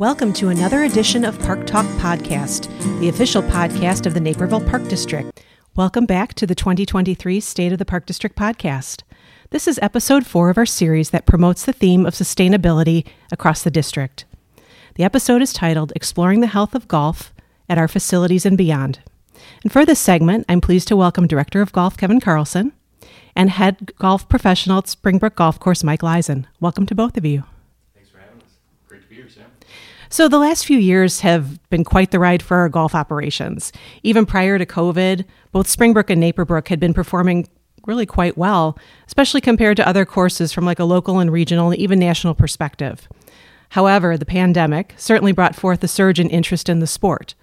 Welcome to another edition of Park Talk Podcast, the official podcast of the Naperville Park District. Welcome back to the 2023 State of the Park District podcast. This is episode four of our series that promotes the theme of sustainability across the district. The episode is titled Exploring the Health of Golf at Our Facilities and Beyond. And for this segment, I'm pleased to welcome Director of Golf Kevin Carlson and Head Golf Professional at Springbrook Golf Course Mike Leisen. Welcome to both of you. Thanks for having us. Great to be here, Sam. So, the last few years have been quite the ride for our golf operations. Even prior to COVID, both Springbrook and Naperbrook had been performing really quite well, especially compared to other courses from like a local and regional and even national perspective. However, the pandemic certainly brought forth a surge in interest in the sport.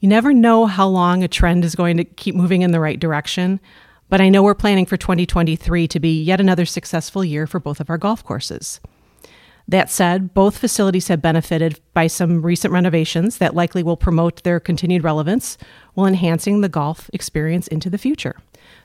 You never know how long a trend is going to keep moving in the right direction, but I know we're planning for 2023 to be yet another successful year for both of our golf courses. That said, both facilities have benefited by some recent renovations that likely will promote their continued relevance while enhancing the golf experience into the future.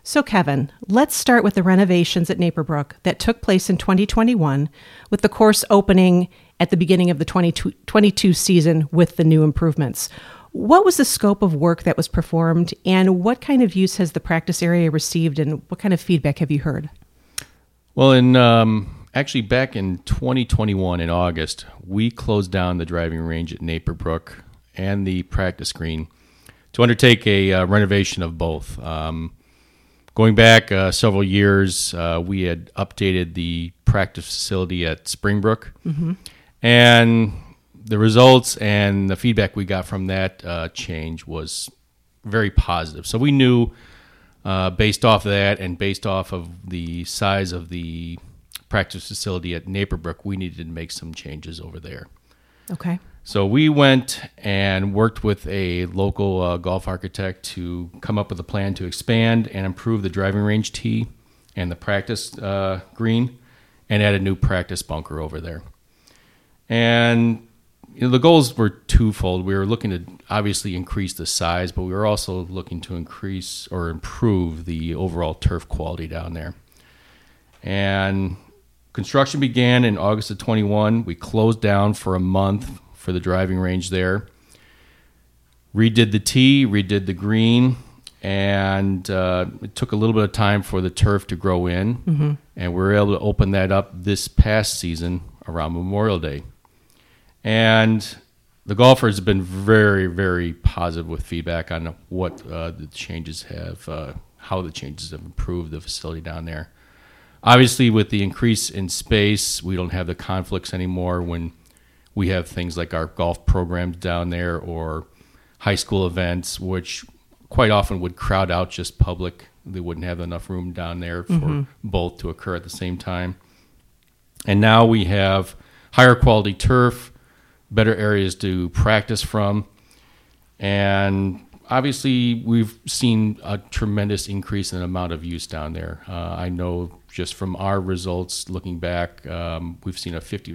So, Kevin, let's start with the renovations at Naperbrook that took place in 2021, with the course opening at the beginning of the 2022 season with the new improvements. What was the scope of work that was performed, and what kind of use has the practice area received, and what kind of feedback have you heard? Well, in um, actually back in 2021 in August, we closed down the driving range at Naperbrook and the practice green to undertake a uh, renovation of both. Um, going back uh, several years, uh, we had updated the practice facility at Springbrook, mm-hmm. and the results and the feedback we got from that uh, change was very positive. So we knew, uh, based off of that and based off of the size of the practice facility at Naperbrook, we needed to make some changes over there. Okay. So we went and worked with a local uh, golf architect to come up with a plan to expand and improve the driving range tee and the practice uh, green and add a new practice bunker over there. And you know, the goals were twofold. We were looking to obviously increase the size, but we were also looking to increase or improve the overall turf quality down there. And construction began in August of 21. We closed down for a month for the driving range there. Redid the tee, redid the green, and uh, it took a little bit of time for the turf to grow in. Mm-hmm. And we were able to open that up this past season around Memorial Day. And the golfers have been very, very positive with feedback on what uh, the changes have, uh, how the changes have improved the facility down there. Obviously, with the increase in space, we don't have the conflicts anymore when we have things like our golf programs down there or high school events, which quite often would crowd out just public. They wouldn't have enough room down there for mm-hmm. both to occur at the same time. And now we have higher quality turf better areas to practice from. And obviously, we've seen a tremendous increase in the amount of use down there. Uh, I know just from our results looking back, um, we've seen a 50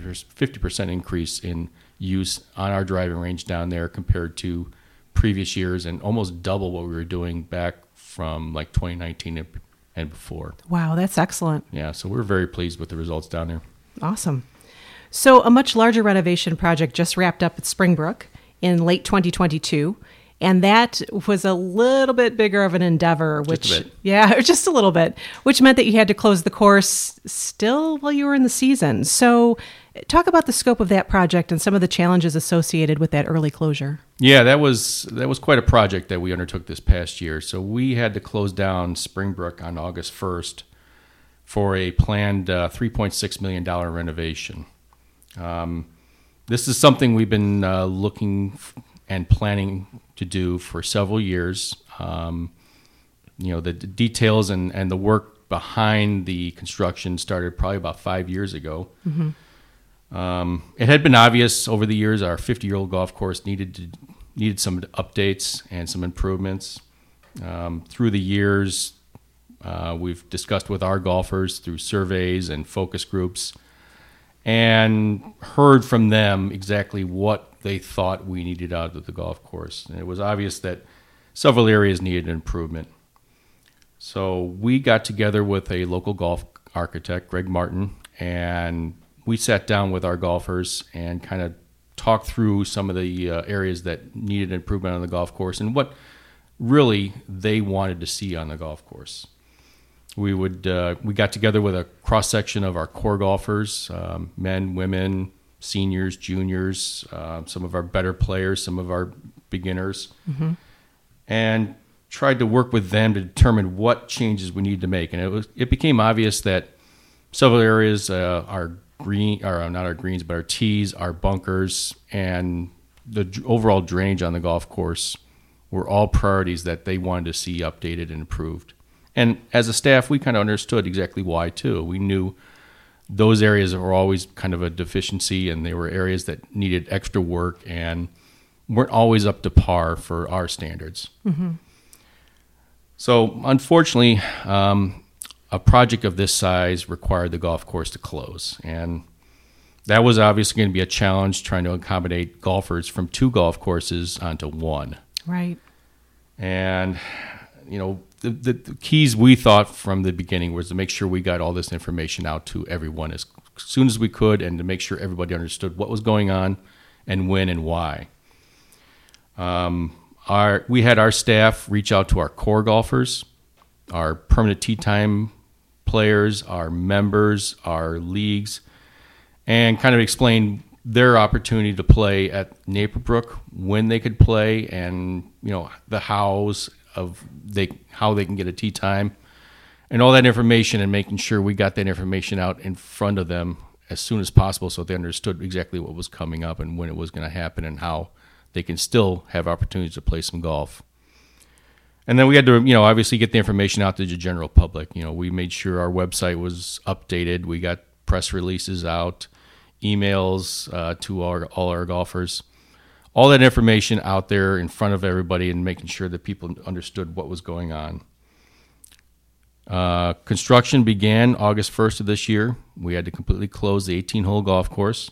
percent increase in use on our driving range down there compared to previous years, and almost double what we were doing back from like 2019 and before. Wow, that's excellent. Yeah, so we're very pleased with the results down there. Awesome. So, a much larger renovation project just wrapped up at Springbrook in late 2022. And that was a little bit bigger of an endeavor, which, yeah, just a little bit, which meant that you had to close the course still while you were in the season. So, talk about the scope of that project and some of the challenges associated with that early closure. Yeah, that was that was quite a project that we undertook this past year. So we had to close down Springbrook on August 1st for a planned uh, 3.6 million dollar renovation. Um, this is something we've been uh, looking and planning to do for several years. Um, you know, the, the details and, and the work behind the construction started probably about five years ago. Mm-hmm. Um, it had been obvious over the years our 50 year old golf course needed to, needed some updates and some improvements. Um, through the years, uh, we've discussed with our golfers through surveys and focus groups and heard from them exactly what they thought we needed out of the golf course. And it was obvious that several areas needed improvement. So we got together with a local golf architect, Greg Martin, and we sat down with our golfers and kind of talk through some of the uh, areas that needed improvement on the golf course and what really they wanted to see on the golf course. We would uh, we got together with a cross section of our core golfers, um, men, women, seniors, juniors, uh, some of our better players, some of our beginners, mm-hmm. and tried to work with them to determine what changes we need to make. And it was it became obvious that several areas uh, are green, or uh, not our greens, but our tees, our bunkers, and the overall drainage on the golf course were all priorities that they wanted to see updated and improved. And as a staff, we kind of understood exactly why too. We knew those areas were always kind of a deficiency, and they were areas that needed extra work and weren't always up to par for our standards. Mm-hmm. So, unfortunately, um, a project of this size required the golf course to close, and that was obviously going to be a challenge trying to accommodate golfers from two golf courses onto one. Right. And you know, the, the, the, keys we thought from the beginning was to make sure we got all this information out to everyone as soon as we could and to make sure everybody understood what was going on and when and why. Um, our, we had our staff reach out to our core golfers, our permanent tee time players, our members, our leagues, and kind of explain their opportunity to play at Naperbrook, when they could play, and you know the hows of they how they can get a tee time, and all that information, and making sure we got that information out in front of them as soon as possible, so they understood exactly what was coming up and when it was going to happen, and how they can still have opportunities to play some golf. And then we had to, you know, obviously get the information out to the general public. You know, we made sure our website was updated. We got press releases out, emails uh, to our, all our golfers all that information out there in front of everybody and making sure that people understood what was going on. Uh, construction began August 1st of this year. We had to completely close the 18 hole golf course.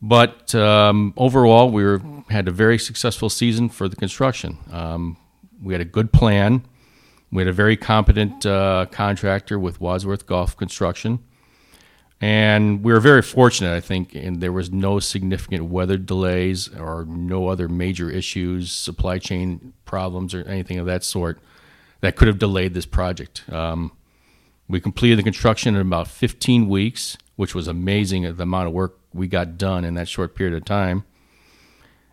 But um, overall, we were, had a very successful season for the construction. Um, we had a good plan. We had a very competent uh, contractor with Wadsworth Golf Construction. And we were very fortunate, I think, and there was no significant weather delays or no other major issues, supply chain problems, or anything of that sort that could have delayed this project. Um, we completed the construction in about 15 weeks, which was amazing the amount of work we got done in that short period of time.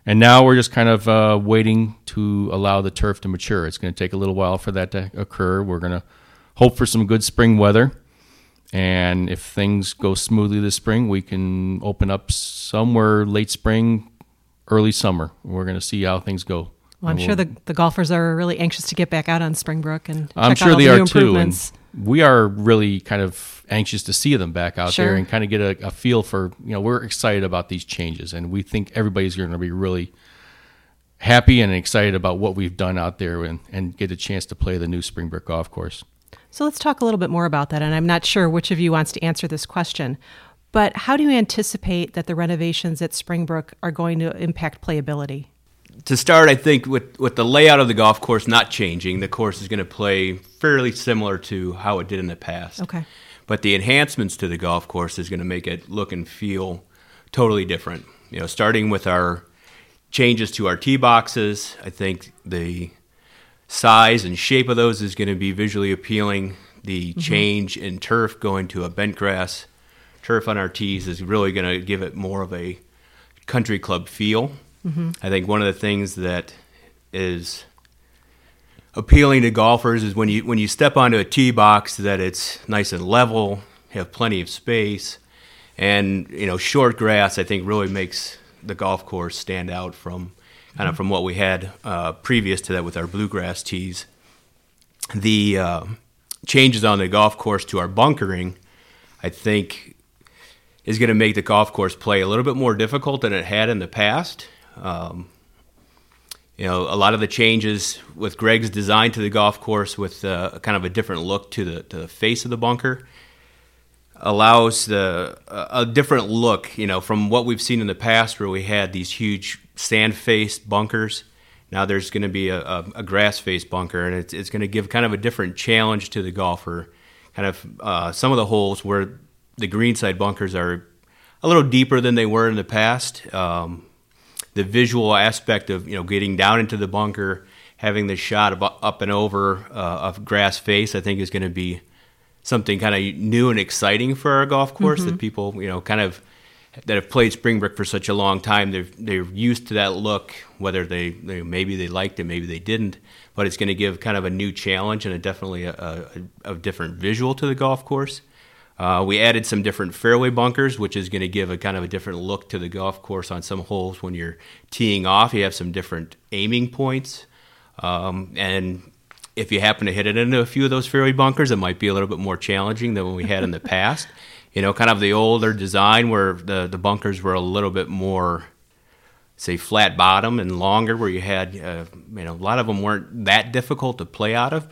And now we're just kind of uh, waiting to allow the turf to mature. It's going to take a little while for that to occur. We're going to hope for some good spring weather and if things go smoothly this spring, we can open up somewhere late spring, early summer. We're going to see how things go. Well, I'm we'll, sure the, the golfers are really anxious to get back out on Springbrook and I'm sure they the are too. And we are really kind of anxious to see them back out sure. there and kind of get a, a, feel for you know we're excited about these changes and we think everybody's going to be really happy and excited about what we've done out there and, and get a chance to play the new Springbrook golf course. So let's talk a little bit more about that. And I'm not sure which of you wants to answer this question, but how do you anticipate that the renovations at Springbrook are going to impact playability? To start, I think with, with the layout of the golf course not changing, the course is going to play fairly similar to how it did in the past. Okay. But the enhancements to the golf course is going to make it look and feel totally different. You know, starting with our changes to our tee boxes, I think the size and shape of those is going to be visually appealing. The mm-hmm. change in turf going to a bent grass turf on our tees is really going to give it more of a country club feel. Mm-hmm. I think one of the things that is appealing to golfers is when you when you step onto a tee box that it's nice and level, have plenty of space, and you know short grass. I think really makes the golf course stand out from kind of from what we had uh, previous to that with our bluegrass tees. The uh, changes on the golf course to our bunkering, I think, is going to make the golf course play a little bit more difficult than it had in the past. Um, you know, a lot of the changes with Greg's design to the golf course, with uh, kind of a different look to the to the face of the bunker, allows the a different look. You know, from what we've seen in the past, where we had these huge sand faced bunkers. Now there's going to be a, a, a grass faced bunker, and it's, it's going to give kind of a different challenge to the golfer. Kind of uh, some of the holes where the greenside bunkers are a little deeper than they were in the past. Um, the visual aspect of you know getting down into the bunker, having the shot of up and over uh, of grass face, I think is going to be something kind of new and exciting for our golf course mm-hmm. that people you know kind of that have played Springbrook for such a long time, they're they're used to that look. Whether they, they maybe they liked it, maybe they didn't, but it's going to give kind of a new challenge and a definitely a, a, a different visual to the golf course. Uh, we added some different fairway bunkers, which is going to give a kind of a different look to the golf course on some holes. When you're teeing off, you have some different aiming points, um, and if you happen to hit it into a few of those fairway bunkers, it might be a little bit more challenging than what we had in the past you know, kind of the older design where the, the bunkers were a little bit more, say, flat bottom and longer, where you had, uh, you know, a lot of them weren't that difficult to play out of.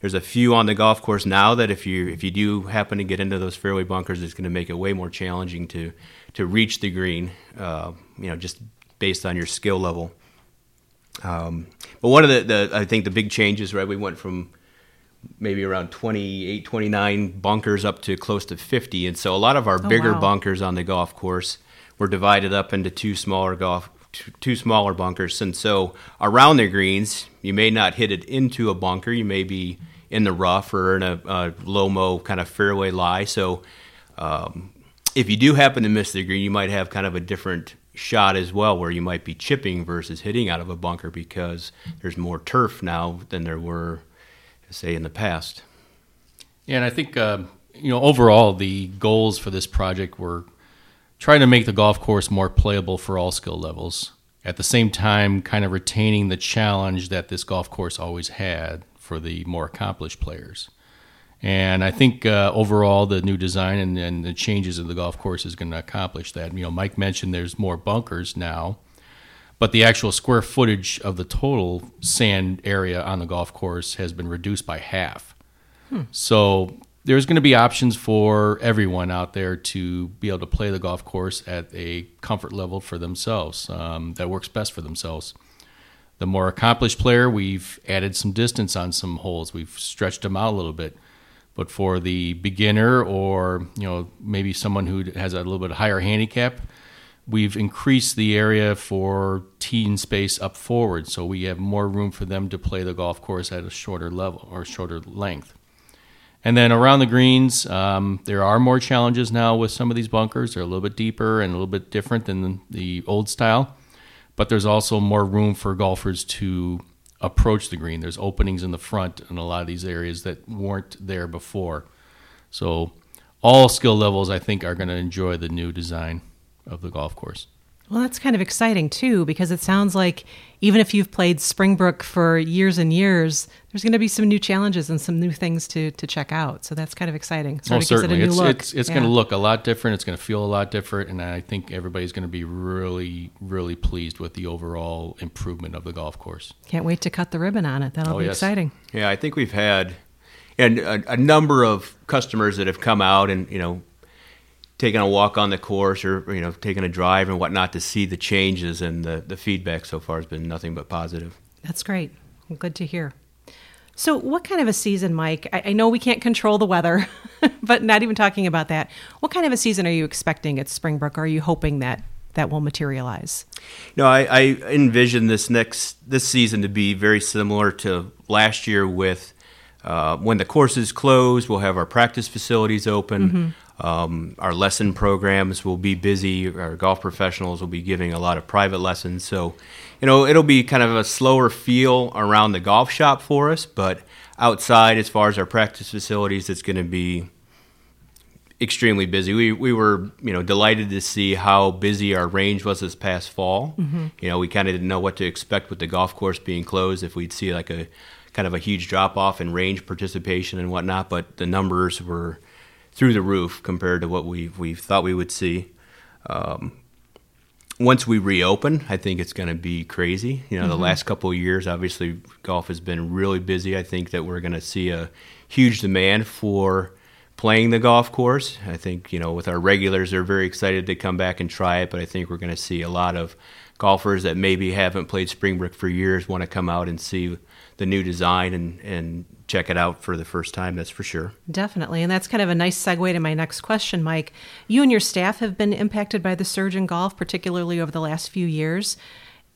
There's a few on the golf course now that if you if you do happen to get into those fairway bunkers, it's going to make it way more challenging to to reach the green. Uh, you know, just based on your skill level. Um, but one of the, the I think the big changes, right? We went from maybe around 28, 29 bunkers up to close to 50. And so a lot of our oh, bigger wow. bunkers on the golf course were divided up into two smaller golf two smaller bunkers. And so around the greens, you may not hit it into a bunker. You may be in the rough or in a, a low mo kind of fairway lie. So um, if you do happen to miss the green, you might have kind of a different shot as well, where you might be chipping versus hitting out of a bunker because there's more turf now than there were say in the past. Yeah, and I think uh, you know overall the goals for this project were trying to make the golf course more playable for all skill levels. At the same time, kind of retaining the challenge that this golf course always had for the more accomplished players. And I think uh, overall, the new design and, and, the changes of the golf course is going to accomplish that. You know, Mike mentioned there's more bunkers now, but the actual square footage of the total sand area on the golf course has been reduced by half. Hmm. So there's going to be options for everyone out there to be able to play the golf course at a comfort level for themselves um, that works best for themselves. The more accomplished player, we've added some distance on some holes. We've stretched them out a little bit. But for the beginner or you know maybe someone who has a little bit higher handicap, We've increased the area for teen space up forward, so we have more room for them to play the golf course at a shorter level or shorter length. And then around the greens, um, there are more challenges now with some of these bunkers. They're a little bit deeper and a little bit different than the old style, but there's also more room for golfers to approach the green. There's openings in the front in a lot of these areas that weren't there before. So all skill levels, I think, are going to enjoy the new design of the golf course. Well, that's kind of exciting too, because it sounds like even if you've played Springbrook for years and years, there's going to be some new challenges and some new things to, to check out. So that's kind of exciting. Sort oh, of certainly. It it's, it's, it's yeah. going to look a lot different. It's going to feel a lot different. And I think everybody's going to be really, really pleased with the overall improvement of the golf course. Can't wait to cut the ribbon on it. That'll oh, be yes. exciting. Yeah, I think we've had and a, a number of customers that have come out and, you know, taking a walk on the course or you know taking a drive and whatnot to see the changes and the, the feedback so far has been nothing but positive. That's great. Good to hear. So what kind of a season mike i, I know we can't control the weather but not even talking about that what kind of a season are you expecting at springbrook? Are you hoping that that will materialize? No I, I envision this next this season to be very similar to last year with uh, when the course is closed, we'll have our practice facilities open. Mm-hmm. Um, our lesson programs will be busy. Our golf professionals will be giving a lot of private lessons. So, you know, it'll be kind of a slower feel around the golf shop for us. But outside, as far as our practice facilities, it's going to be extremely busy. We we were you know delighted to see how busy our range was this past fall. Mm-hmm. You know, we kind of didn't know what to expect with the golf course being closed. If we'd see like a kind of a huge drop off in range participation and whatnot, but the numbers were through the roof compared to what we we thought we would see. Um, once we reopen, I think it's going to be crazy. You know, mm-hmm. the last couple of years, obviously, golf has been really busy. I think that we're going to see a huge demand for playing the golf course. I think you know with our regulars, they're very excited to come back and try it. But I think we're going to see a lot of golfers that maybe haven't played Springbrook for years want to come out and see the new design and and check it out for the first time. That's for sure. Definitely, and that's kind of a nice segue to my next question, Mike. You and your staff have been impacted by the surge in golf, particularly over the last few years.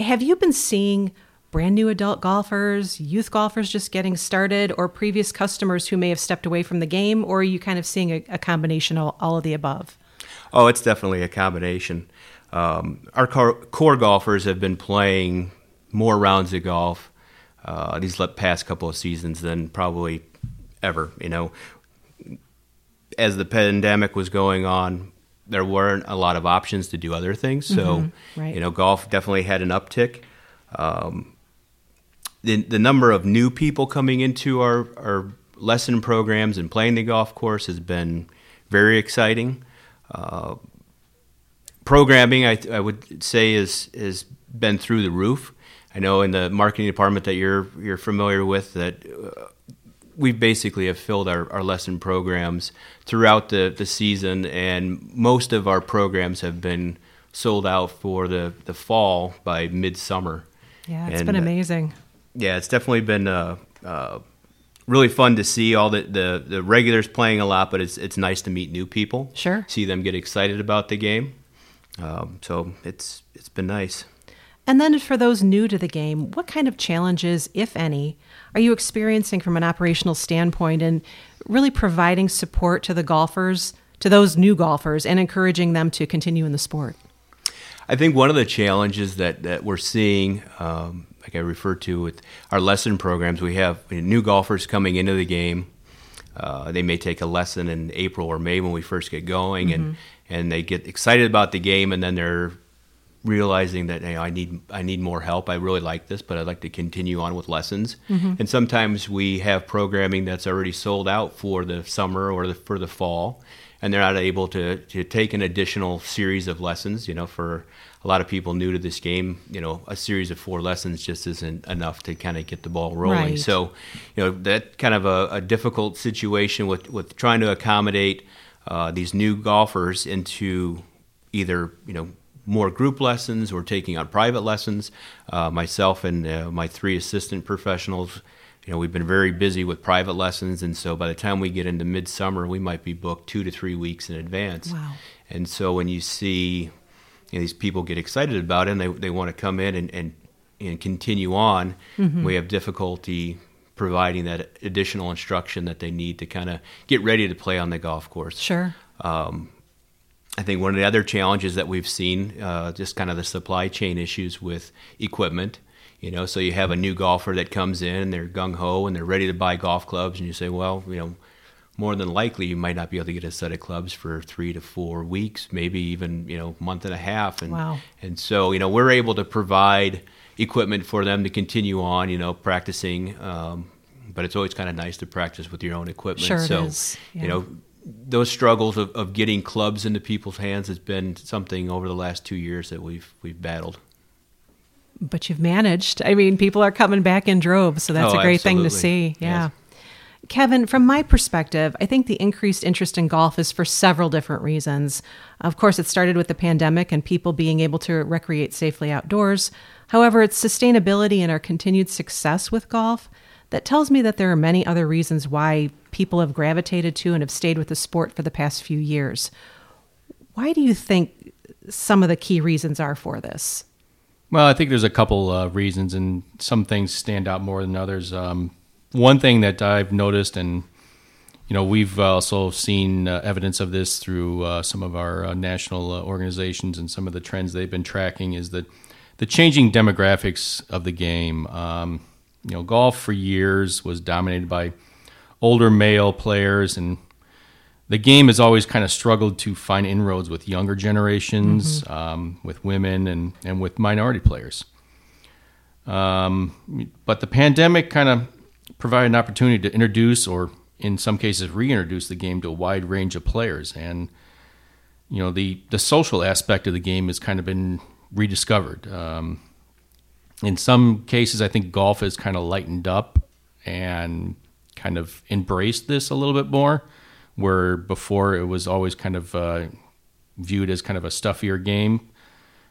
Have you been seeing brand new adult golfers, youth golfers just getting started, or previous customers who may have stepped away from the game, or are you kind of seeing a, a combination of all of the above? Oh, it's definitely a combination. Um, our core, core, golfers have been playing more rounds of golf uh, these past couple of seasons than probably ever. You know, as the pandemic was going on, there weren't a lot of options to do other things. So, mm-hmm, right. you know, golf definitely had an uptick. Um, the, the number of new people coming into our, our lesson programs and playing the golf course has been very exciting. Uh, programming, I, I would say, is has been through the roof. I know in the marketing department that you're you're familiar with that uh, we basically have filled our, our lesson programs throughout the, the season, and most of our programs have been sold out for the, the fall by midsummer. Yeah, it's and, been uh, amazing. Uh, yeah, it's definitely been uh, uh, really fun to see all the, the, the regulars playing a lot, but it's it's nice to meet new people. Sure, see them get excited about the game. Um, so it's it's been nice. And then for those new to the game, what kind of challenges, if any, are you experiencing from an operational standpoint and really providing support to the golfers, to those new golfers, and encouraging them to continue in the sport? I think one of the challenges that, that we're seeing, um, like I referred to with our lesson programs, we have new golfers coming into the game. Uh, they may take a lesson in April or May when we first get going, mm-hmm. and, and they get excited about the game, and then they're realizing that hey, I need I need more help. I really like this, but I'd like to continue on with lessons. Mm-hmm. And sometimes we have programming that's already sold out for the summer or the, for the fall, and they're not able to to take an additional series of lessons. You know, for a lot of people new to this game, you know, a series of four lessons just isn't enough to kind of get the ball rolling. Right. So, you know, that kind of a, a difficult situation with with trying to accommodate uh, these new golfers into either you know more group lessons or taking on private lessons. Uh, myself and uh, my three assistant professionals, you know, we've been very busy with private lessons, and so by the time we get into midsummer, we might be booked two to three weeks in advance. Wow. And so when you see you know, these people get excited about it and they, they want to come in and, and, and continue on, mm-hmm. we have difficulty providing that additional instruction that they need to kind of get ready to play on the golf course. Sure. Um, I think one of the other challenges that we've seen, uh, just kind of the supply chain issues with equipment. You know, so you have a new golfer that comes in, and they're gung ho, and they're ready to buy golf clubs, and you say, well, you know, more than likely you might not be able to get a set of clubs for three to four weeks, maybe even you know month and a half. And wow. and so you know we're able to provide equipment for them to continue on, you know, practicing. Um, but it's always kind of nice to practice with your own equipment. Sure so, it is. Yeah. you know, those struggles of, of getting clubs into people's hands has been something over the last two years that we've we've battled. But you've managed. I mean, people are coming back in droves, so that's oh, a great absolutely. thing to see. Yeah. Yes. Kevin, from my perspective, I think the increased interest in golf is for several different reasons. Of course, it started with the pandemic and people being able to recreate safely outdoors. However, it's sustainability and our continued success with golf that tells me that there are many other reasons why people have gravitated to and have stayed with the sport for the past few years. Why do you think some of the key reasons are for this? Well, I think there's a couple uh, reasons, and some things stand out more than others. Um, one thing that I've noticed, and you know, we've also seen uh, evidence of this through uh, some of our uh, national uh, organizations and some of the trends they've been tracking, is that the changing demographics of the game. Um, you know, golf for years was dominated by older male players, and the game has always kind of struggled to find inroads with younger generations, mm-hmm. um, with women, and, and with minority players. Um, but the pandemic kind of provided an opportunity to introduce, or in some cases, reintroduce the game to a wide range of players. And you know, the the social aspect of the game has kind of been rediscovered. Um, in some cases, I think golf has kind of lightened up and kind of embraced this a little bit more, where before it was always kind of uh, viewed as kind of a stuffier game.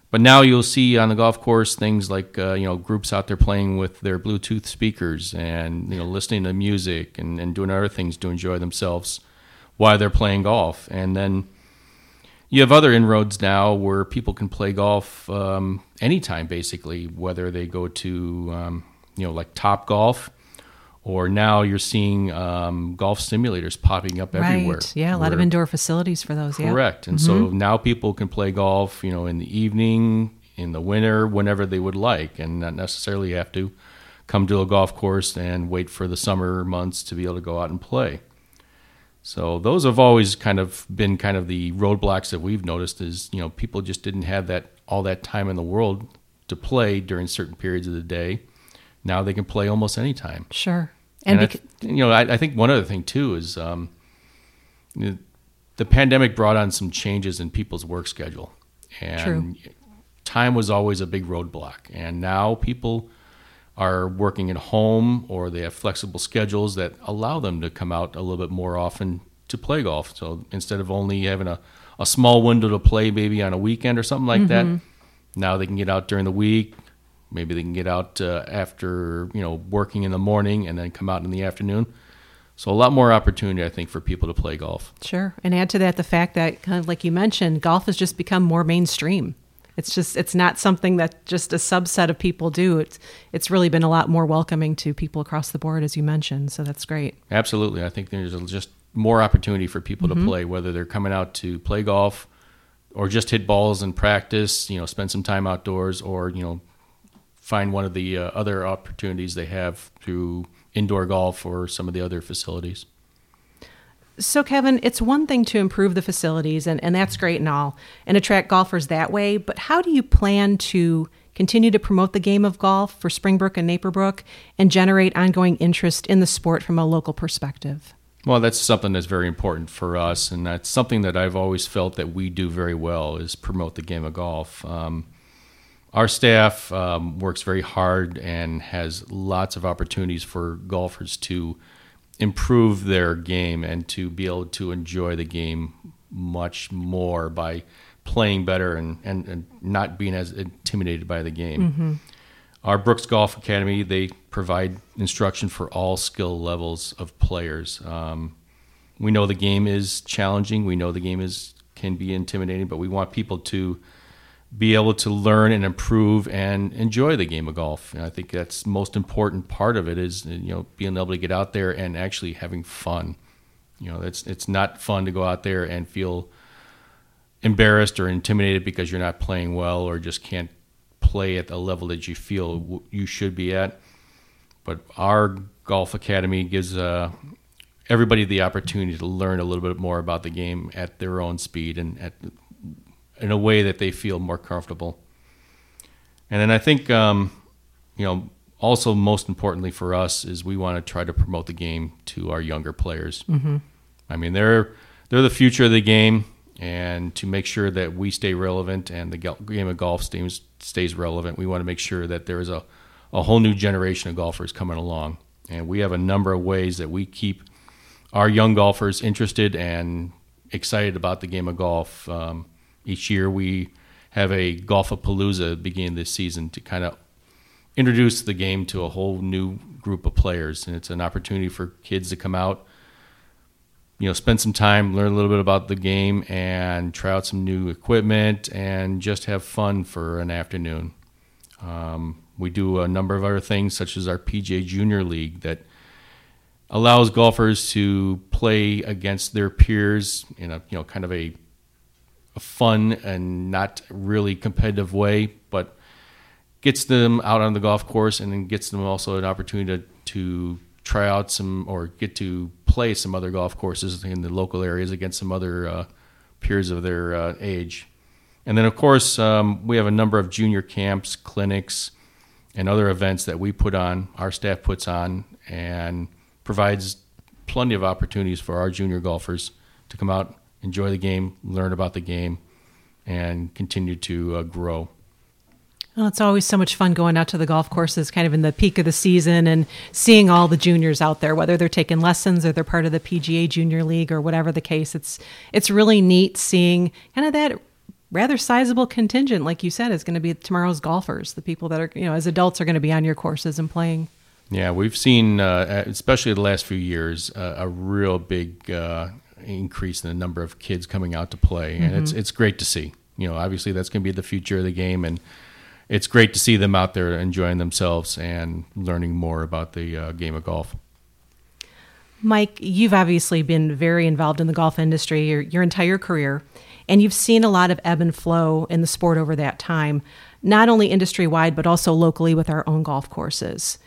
But now you'll see on the golf course things like uh, you know groups out there playing with their Bluetooth speakers and you know listening to music and, and doing other things to enjoy themselves while they're playing golf. And then you have other inroads now where people can play golf um, anytime, basically, whether they go to um, you know like Top Golf, or now you're seeing um, golf simulators popping up everywhere. right. Yeah, a lot of indoor facilities for those. Correct, yeah. and mm-hmm. so now people can play golf, you know, in the evening, in the winter, whenever they would like, and not necessarily have to come to a golf course and wait for the summer months to be able to go out and play. So those have always kind of been kind of the roadblocks that we've noticed is you know people just didn't have that all that time in the world to play during certain periods of the day. Now they can play almost any time. Sure, and, and you know I, I, think one other thing too is um, the pandemic brought on some changes in people's work schedule, and True. time was always a big roadblock. And now people are working at home or they have flexible schedules that allow them to come out a little bit more often to play golf. So instead of only having a, a small window to play maybe on a weekend or something like mm-hmm. that, now they can get out during the week. Maybe they can get out uh, after you know working in the morning and then come out in the afternoon. So a lot more opportunity, I think, for people to play golf. Sure, and add to that the fact that, kind of like you mentioned, golf has just become more mainstream. It's just it's not something that just a subset of people do. It's it's really been a lot more welcoming to people across the board, as you mentioned. So that's great. Absolutely, I think there's just more opportunity for people mm-hmm. to play, whether they're coming out to play golf or just hit balls and practice. You know, spend some time outdoors, or you know, find one of the uh, other opportunities they have through indoor golf or some of the other facilities. So, Kevin, it's one thing to improve the facilities, and, and that's great and all, and attract golfers that way, but how do you plan to continue to promote the game of golf for Springbrook and Naperbrook and generate ongoing interest in the sport from a local perspective? Well, that's something that's very important for us, and that's something that I've always felt that we do very well is promote the game of golf. Um, our staff um, works very hard and has lots of opportunities for golfers to improve their game and to be able to enjoy the game much more by playing better and, and, and not being as intimidated by the game. Mm-hmm. Our Brooks Golf Academy, they provide instruction for all skill levels of players. Um, we know the game is challenging. We know the game is can be intimidating, but we want people to be able to learn and improve and enjoy the game of golf. And I think that's most important part of it is you know being able to get out there and actually having fun. You know, it's it's not fun to go out there and feel embarrassed or intimidated because you're not playing well or just can't play at the level that you feel you should be at. But our golf academy gives uh, everybody the opportunity to learn a little bit more about the game at their own speed and at in a way that they feel more comfortable. And then I think, um, you know, also most importantly for us is we want to try to promote the game to our younger players. Mm-hmm. I mean, they're they're the future of the game, and to make sure that we stay relevant and the game of golf stays stays relevant, we want to make sure that there is a a whole new generation of golfers coming along. And we have a number of ways that we keep our young golfers interested and excited about the game of golf. Um, each year we have a Golfapalooza beginning this season to kind of introduce the game to a whole new group of players, and it's an opportunity for kids to come out, you know, spend some time, learn a little bit about the game, and try out some new equipment, and just have fun for an afternoon. Um, we do a number of other things, such as our PGA Junior League, that allows golfers to play against their peers in a you know kind of a fun and not really competitive way, but gets them out on the golf course and then gets them also an opportunity to, to try out some or get to play some other golf courses in the local areas against some other uh, peers of their uh, age. And then, of course, um, we have a number of junior camps, clinics, and other events that we put on, our staff puts on, and provides plenty of opportunities for our junior golfers to come out enjoy the game, learn about the game, and continue to uh, grow. Well, it's always so much fun going out to the golf courses kind of in the peak of the season and seeing all the juniors out there, whether they're taking lessons or they're part of the PGA Junior League or whatever the case. It's it's really neat seeing kind of that rather sizable contingent, like you said, is going to be tomorrow's golfers, the people that are, you know, as adults are going to be on your courses and playing. Yeah, we've seen, uh, especially the last few years, uh, a real big uh, increase in the number of kids coming out to play, and mm-hmm. it's it's great to see. You know, obviously that's going to be the future of the game, and it's great to see them out there enjoying themselves and learning more about the uh, game of golf. Mike, you've obviously been very involved in the golf industry your, your entire career, and you've seen a lot of ebb and flow in the sport over that time, not only industry wide, but also locally with our own golf courses.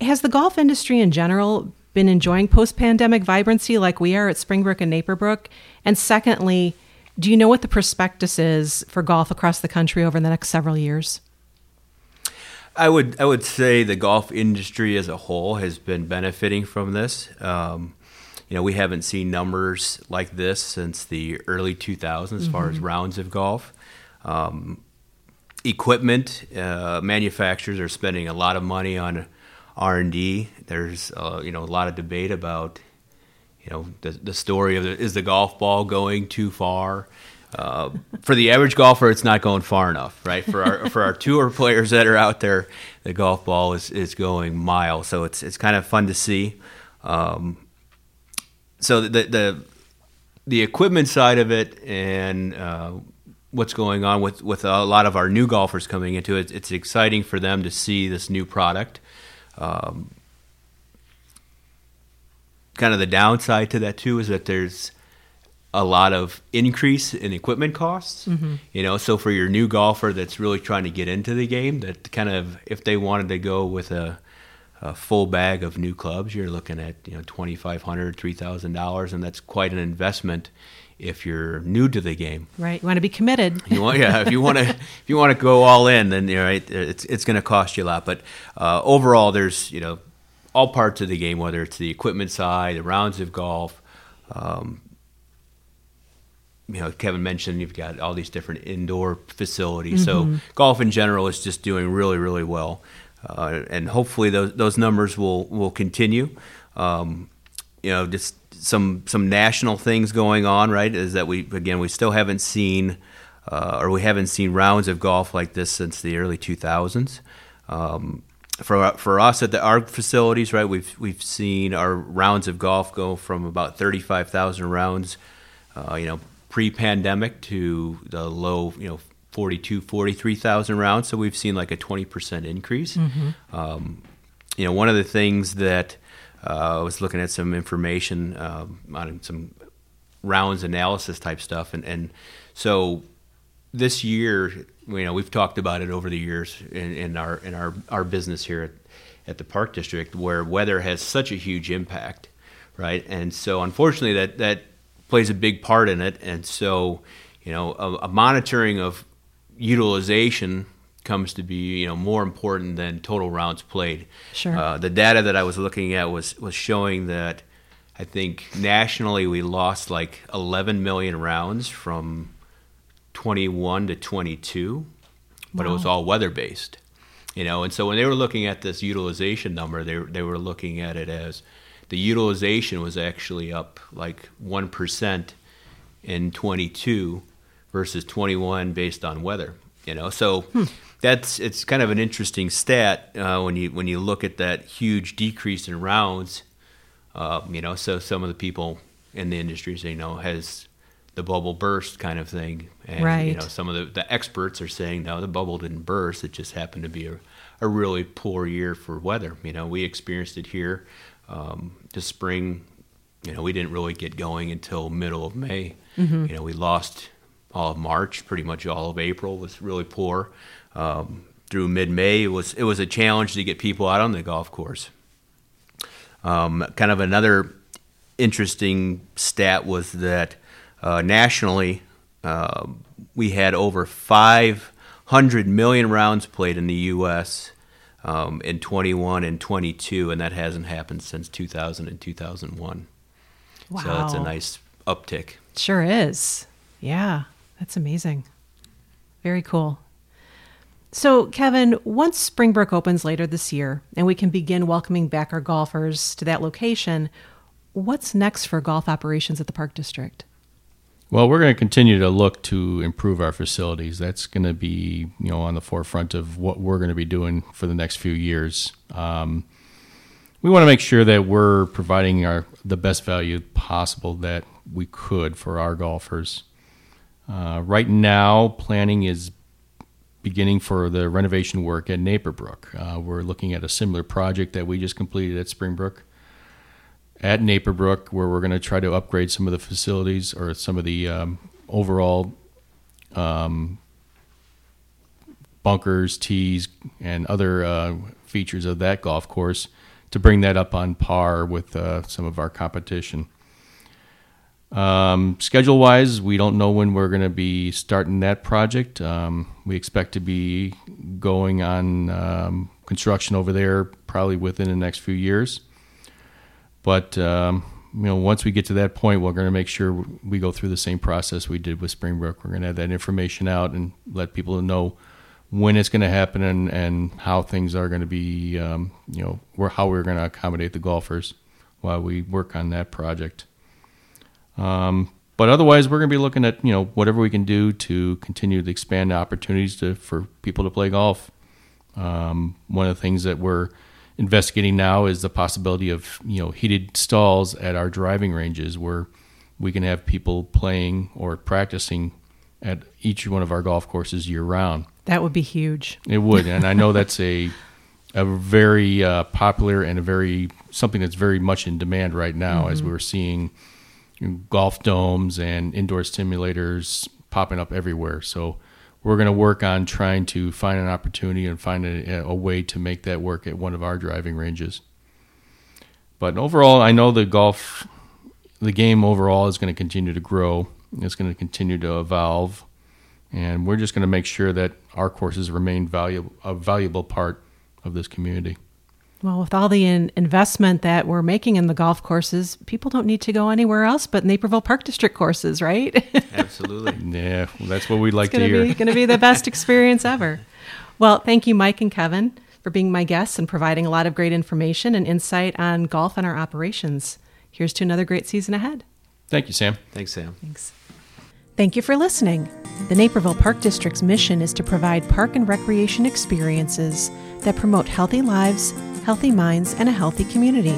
Has the golf industry in general been enjoying post pandemic vibrancy like we are at Springbrook and Naperbrook? And secondly, do you know what the prospectus is for golf across the country over the next several years? I would I would say the golf industry as a whole has been benefiting from this. Um, you know, we haven't seen numbers like this since the early 2000s as mm-hmm. far as rounds of golf. Um, equipment uh, manufacturers are spending a lot of money on R and D. There's uh, you know a lot of debate about you know the the story of the, is the golf ball going too far. Uh, for the average golfer, it's not going far enough, right? For our for our tour players that are out there, the golf ball is, is going miles. So it's it's kind of fun to see. Um, so the, the the equipment side of it and uh, what's going on with with a lot of our new golfers coming into it, it's exciting for them to see this new product. Um, kind of the downside to that too is that there's a lot of increase in equipment costs. Mm-hmm. You know, so for your new golfer that's really trying to get into the game, that kind of if they wanted to go with a, a full bag of new clubs, you're looking at you know twenty five hundred, three thousand dollars, and that's quite an investment if you're new to the game. Right, you want to be committed. you want, yeah. If you want to, if you want to go all in, then you know, right, it's it's going to cost you a lot. But uh, overall, there's you know all parts of the game, whether it's the equipment side, the rounds of golf. Um, you know, Kevin mentioned you've got all these different indoor facilities. Mm-hmm. So golf in general is just doing really, really well, uh, and hopefully those those numbers will will continue. Um, you know, just some some national things going on. Right, is that we again we still haven't seen. Uh, or we haven't seen rounds of golf like this since the early 2000s. Um, for for us at the our facilities, right, we've we've seen our rounds of golf go from about 35,000 rounds, uh, you know, pre-pandemic to the low, you know, 42, 43,000 rounds. So we've seen like a 20% increase. Mm-hmm. Um, you know, one of the things that I was looking at some information um, on some rounds analysis type stuff, and, and so this year, you know, we've talked about it over the years in, in our in our, our business here at, at the Park District, where weather has such a huge impact, right? And so, unfortunately, that that plays a big part in it. And so, you know, a, a monitoring of utilization comes to be you know more important than total rounds played. Sure. Uh, the data that I was looking at was was showing that I think nationally we lost like 11 million rounds from 21 to 22, but wow. it was all weather based. You know, and so when they were looking at this utilization number, they they were looking at it as the utilization was actually up like 1% in 22 versus 21 based on weather you know so hmm. That's it's kind of an interesting stat uh, when you when you look at that huge decrease in rounds uh, you know so some of the people in the industry say you know has the bubble burst kind of thing and right. you know some of the, the experts are saying no the bubble didn't burst it just happened to be a, a really poor year for weather you know we experienced it here um, the spring, you know, we didn't really get going until middle of May. Mm-hmm. You know, we lost all of March, pretty much all of April was really poor. Um, through mid-May, it was it was a challenge to get people out on the golf course. Um, kind of another interesting stat was that uh, nationally, uh, we had over 500 million rounds played in the U.S um, in 21 and 22, and that hasn't happened since 2000 and 2001. Wow. So that's a nice uptick. Sure is. Yeah, that's amazing. Very cool. So, Kevin, once Springbrook opens later this year and we can begin welcoming back our golfers to that location, what's next for golf operations at the Park District? Well, we're going to continue to look to improve our facilities. That's going to be, you know, on the forefront of what we're going to be doing for the next few years. Um, we want to make sure that we're providing our the best value possible that we could for our golfers. Uh, right now, planning is beginning for the renovation work at Naperbrook. Uh, we're looking at a similar project that we just completed at Springbrook at Naperbrook, where we're going to try to upgrade some of the facilities or some of the um, overall um, bunkers, tees, and other uh, features of that golf course to bring that up on par with uh, some of our competition. Um, schedule wise, we don't know when we're going to be starting that project. Um, we expect to be going on um, construction over there probably within the next few years. But um, you know, once we get to that point, we're going to make sure we go through the same process we did with Springbrook. We're going to have that information out and let people know when it's going to happen and, and how things are going to be, um, you know, how we're going to accommodate the golfers while we work on that project. Um, but otherwise, we're going to be looking at you know whatever we can do to continue to expand opportunities to, for people to play golf. Um, one of the things that we're investigating now is the possibility of you know heated stalls at our driving ranges where we can have people playing or practicing at each one of our golf courses year round. That would be huge. It would, and I know that's a a very uh, popular and a very something that's very much in demand right now mm-hmm. as we're seeing golf domes and indoor simulators popping up everywhere. So we're going to work on trying to find an opportunity and find a, a, way to make that work at one of our driving ranges. But overall, I know the golf, the game overall is going to continue to grow. It's going to continue to evolve, and we're just going to make sure that our courses remain valuable, a valuable part of this community. Well, with all the in investment that we're making in the golf courses, people don't need to go anywhere else but Naperville Park District courses, right? Absolutely. yeah, well, that's what we'd like to hear. It's going to be the best experience ever. Well, thank you, Mike and Kevin, for being my guests and providing a lot of great information and insight on golf and our operations. Here's to another great season ahead. Thank you, Sam. Thanks, Sam. Thanks. Thank you for listening. The Naperville Park District's mission is to provide park and recreation experiences that promote healthy lives healthy minds, and a healthy community.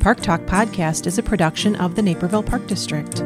Park Talk Podcast is a production of the Naperville Park District.